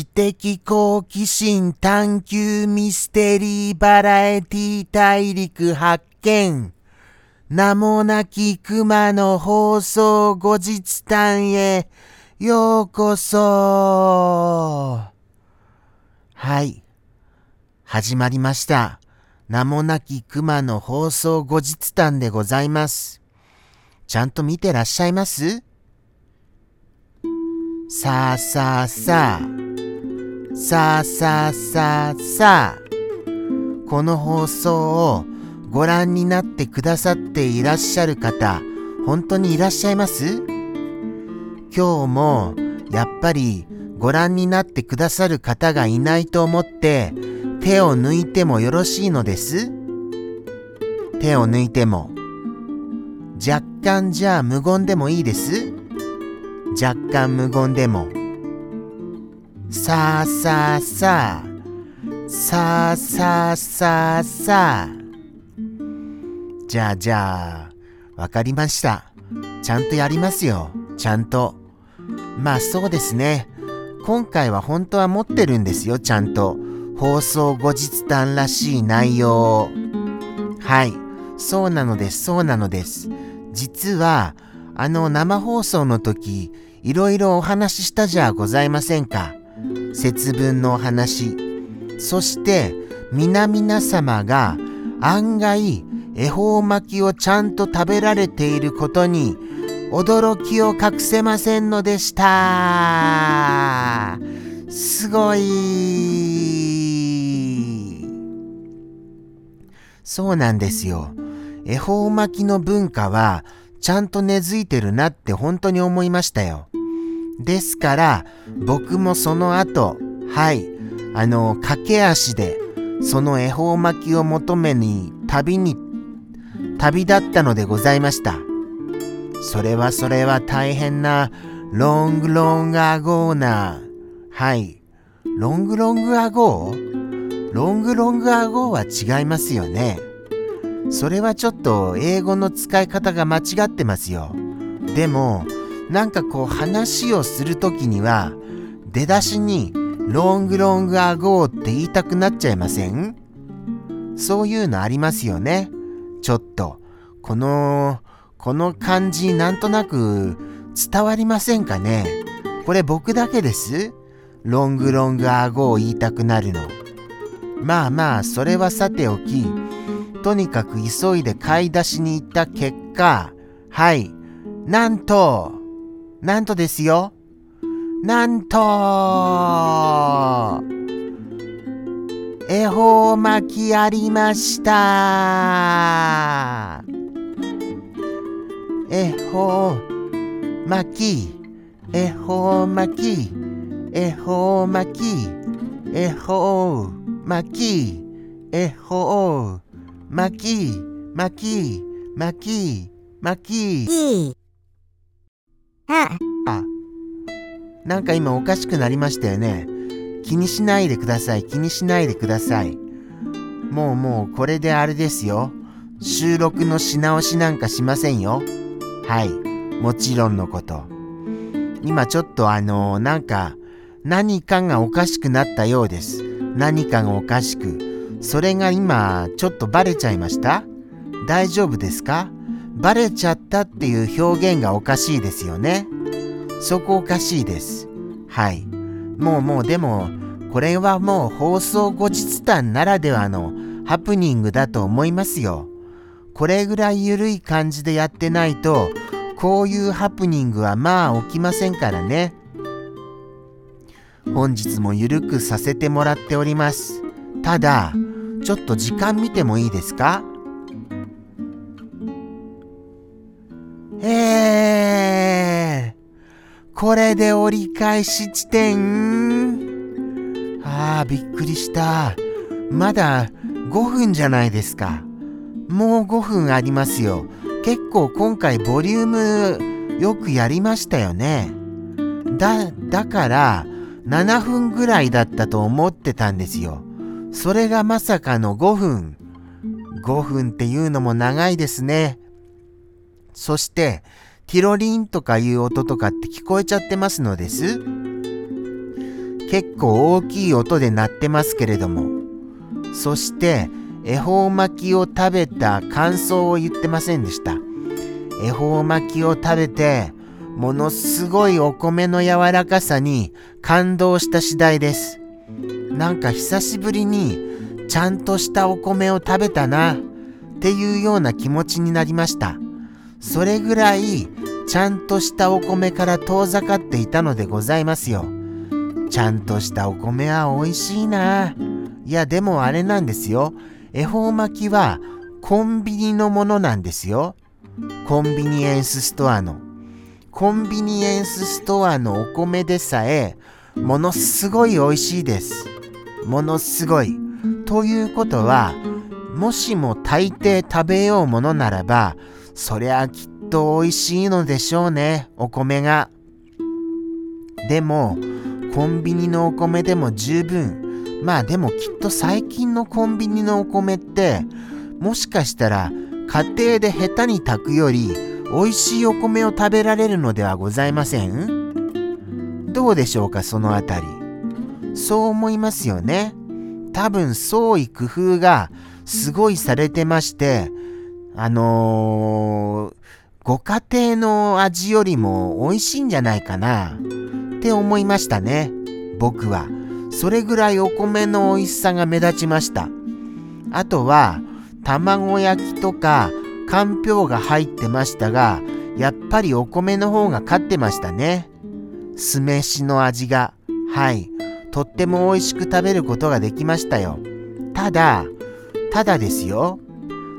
知的好奇心探求ミステリーバラエティ大陸発見。名もなき熊の放送後日談へようこそ。はい。始まりました。名もなき熊の放送後日談でございます。ちゃんと見てらっしゃいます？さあさあさあ。さあさあさあさあ。この放送をご覧になってくださっていらっしゃる方、本当にいらっしゃいます？今日もやっぱりご覧になってくださる方がいないと思って手を抜いてもよろしいのです？手を抜いても。若干じゃあ無言でもいいです？若干無言でも。さあさあさあ。さあさあさあさあ。じゃあじゃあ、わかりました。ちゃんとやりますよ。ちゃんと。まあそうですね。今回は本当は持ってるんですよ、ちゃんと。放送後日談らしい内容はい。そうなのです、そうなのです。実は、あの生放送の時、いろいろお話ししたじゃございませんか。節分のお話。そして、皆々様が案外恵方巻きをちゃんと食べられていることに驚きを隠せませんのでした。すごい。そうなんですよ。恵方巻きの文化はちゃんと根付いてるなって本当に思いましたよ。ですから僕もその後、はい、あの、駆け足でその恵方巻きを求めに旅に旅立ったのでございました。それはそれは大変なロングロングアゴーな、はい。ロングロングアゴー？ロングロングアゴーは違いますよね。それはちょっと英語の使い方が間違ってますよ。でも、なんかこう話をするときには、出だしにロングロングアゴーって言いたくなっちゃいません？そういうのありますよね。ちょっと、この、この感じなんとなく伝わりませんかね？これ僕だけです？ロングロングアゴを言いたくなるの。まあまあ、それはさておき、とにかく急いで買い出しに行った結果、はい、なんと、なんとですよ。なんと、恵方巻きありました。恵方巻き、恵方巻き、恵方巻き、恵方巻き、恵方巻き、巻き、巻き、巻き。いい。あ。あ。なんか今おかしくなりましたよね。気にしないでください。気にしないでください。もうもうこれであれですよ。収録のし直しなんかしませんよ。はい。もちろんのこと。今ちょっとあのー、なんか何かがおかしくなったようです。何かがおかしく。それが今ちょっとバレちゃいました？大丈夫ですか？バレちゃったっていう表現がおかしいですよね。そこおかしいです。はい。もうもうでも、これはもう放送後日談ならではのハプニングだと思いますよ。これぐらい緩い感じでやってないと、こういうハプニングはまあ起きませんからね。本日も緩くさせてもらっております。ただ、ちょっと時間見てもいいですか？これで折り返し地点ああ、びっくりした。まだ5分じゃないですか。もう5分ありますよ。結構今回ボリュームよくやりましたよね。だ、だから7分ぐらいだったと思ってたんですよ。それがまさかの5分。5分っていうのも長いですね。そして、ティロリンとかいう音とかって聞こえちゃってますのです。結構大きい音で鳴ってますけれども。そして恵方巻きを食べた感想を言ってませんでした。恵方巻きを食べてものすごいお米の柔らかさに感動した次第です。なんか久しぶりにちゃんとしたお米を食べたなっていうような気持ちになりました。それぐらいちゃんとしたお米から遠ざかっていたのでございますよ。ちゃんとしたお米は美味しいな。いやでもあれなんですよ。恵方巻きはコンビニのものなんですよ。コンビニエンスストアの。コンビニエンスストアのお米でさえものすごい美味しいです。ものすごい。ということはもしも大抵食べようものならばそりゃきっと美味しいのでしょうねお米が。でもコンビニのお米でも十分。まあでもきっと最近のコンビニのお米ってもしかしたら家庭で下手に炊くより美味しいお米を食べられるのではございません？どうでしょうかそのあたり。そう思いますよね。多分創意工夫がすごいされてましてあのー、ご家庭の味よりも美味しいんじゃないかな。って思いましたね。僕は。それぐらいお米の美味しさが目立ちました。あとは卵焼きとかかんぴょうが入ってましたがやっぱりお米の方が勝ってましたね。酢飯の味が。はい。とっても美味しく食べることができましたよ。ただただですよ。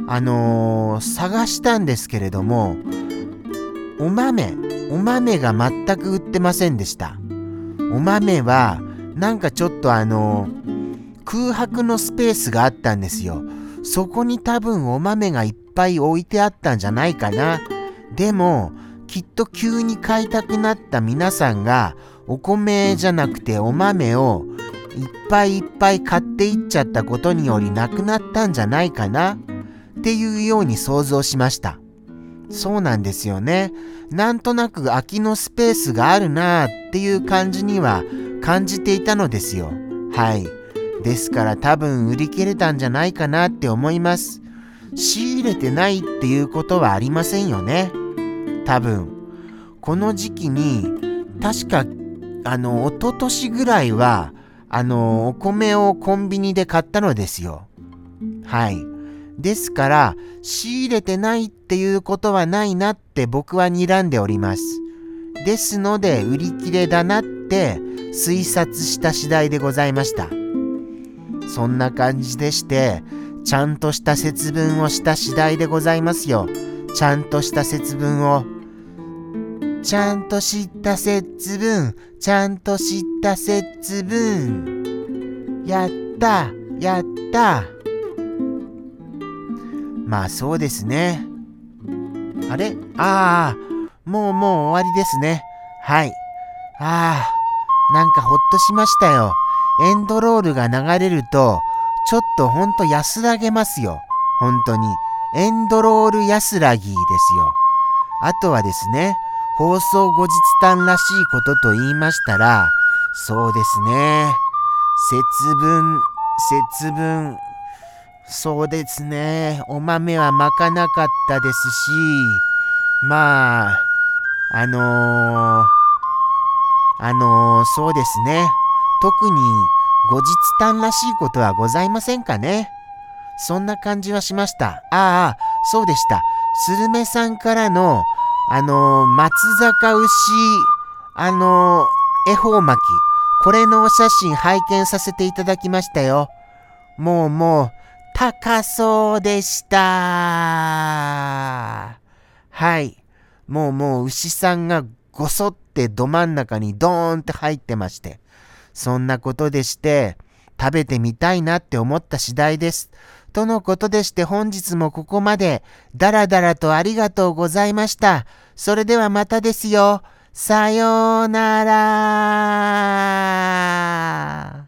あのー、探したんですけれどもお豆お豆が全く売ってませんでした。お豆はなんかちょっとあの空白のスペースがあったんですよ。そこに多分お豆がいっぱい置いてあったんじゃないかな。でもきっと急に買いたくなった皆さんがお米じゃなくてお豆をいっぱいいっぱい買っていっちゃったことによりなくなったんじゃないかなっていうように想像しました。そうなんですよね。なんとなく空きのスペースがあるなーっていう感じには感じていたのですよ。はい。ですから多分売り切れたんじゃないかなって思います。仕入れてないっていうことはありませんよね。多分。この時期に確かあの一昨年ぐらいはあのお米をコンビニで買ったのですよ。はい。ですから、仕入れてないっていうことはないなって僕は睨んでおります。ですので、売り切れだなって推察した次第でございました。そんな感じでして、ちゃんとした節分をした次第でございますよ。ちゃんとした節分を。ちゃんとした節分、ちゃんとした節分。やった、やった。まあそうですね。あれ？ああ、もうもう終わりですね。はい。ああ、なんかほっとしましたよ。エンドロールが流れると、ちょっとほんと安らげますよ。本当に。エンドロール安らぎですよ。あとはですね、放送後日談らしいことと言いましたら、そうですね。節分、節分、そうですね。お豆は巻かなかったですし、まあ、あのー、あのー、そうですね。特に後日談らしいことはございませんかね。そんな感じはしました。ああ、そうでした。スルメさんからの、あのー、松坂牛、あの恵方巻き。これのお写真拝見させていただきましたよ。もうもう、高そうでした。はい。もうもう牛さんがごそってど真ん中にドーンって入ってまして。そんなことでして、食べてみたいなって思った次第です。とのことでして本日もここまでダラダラとありがとうございました。それではまたですよ。さようなら。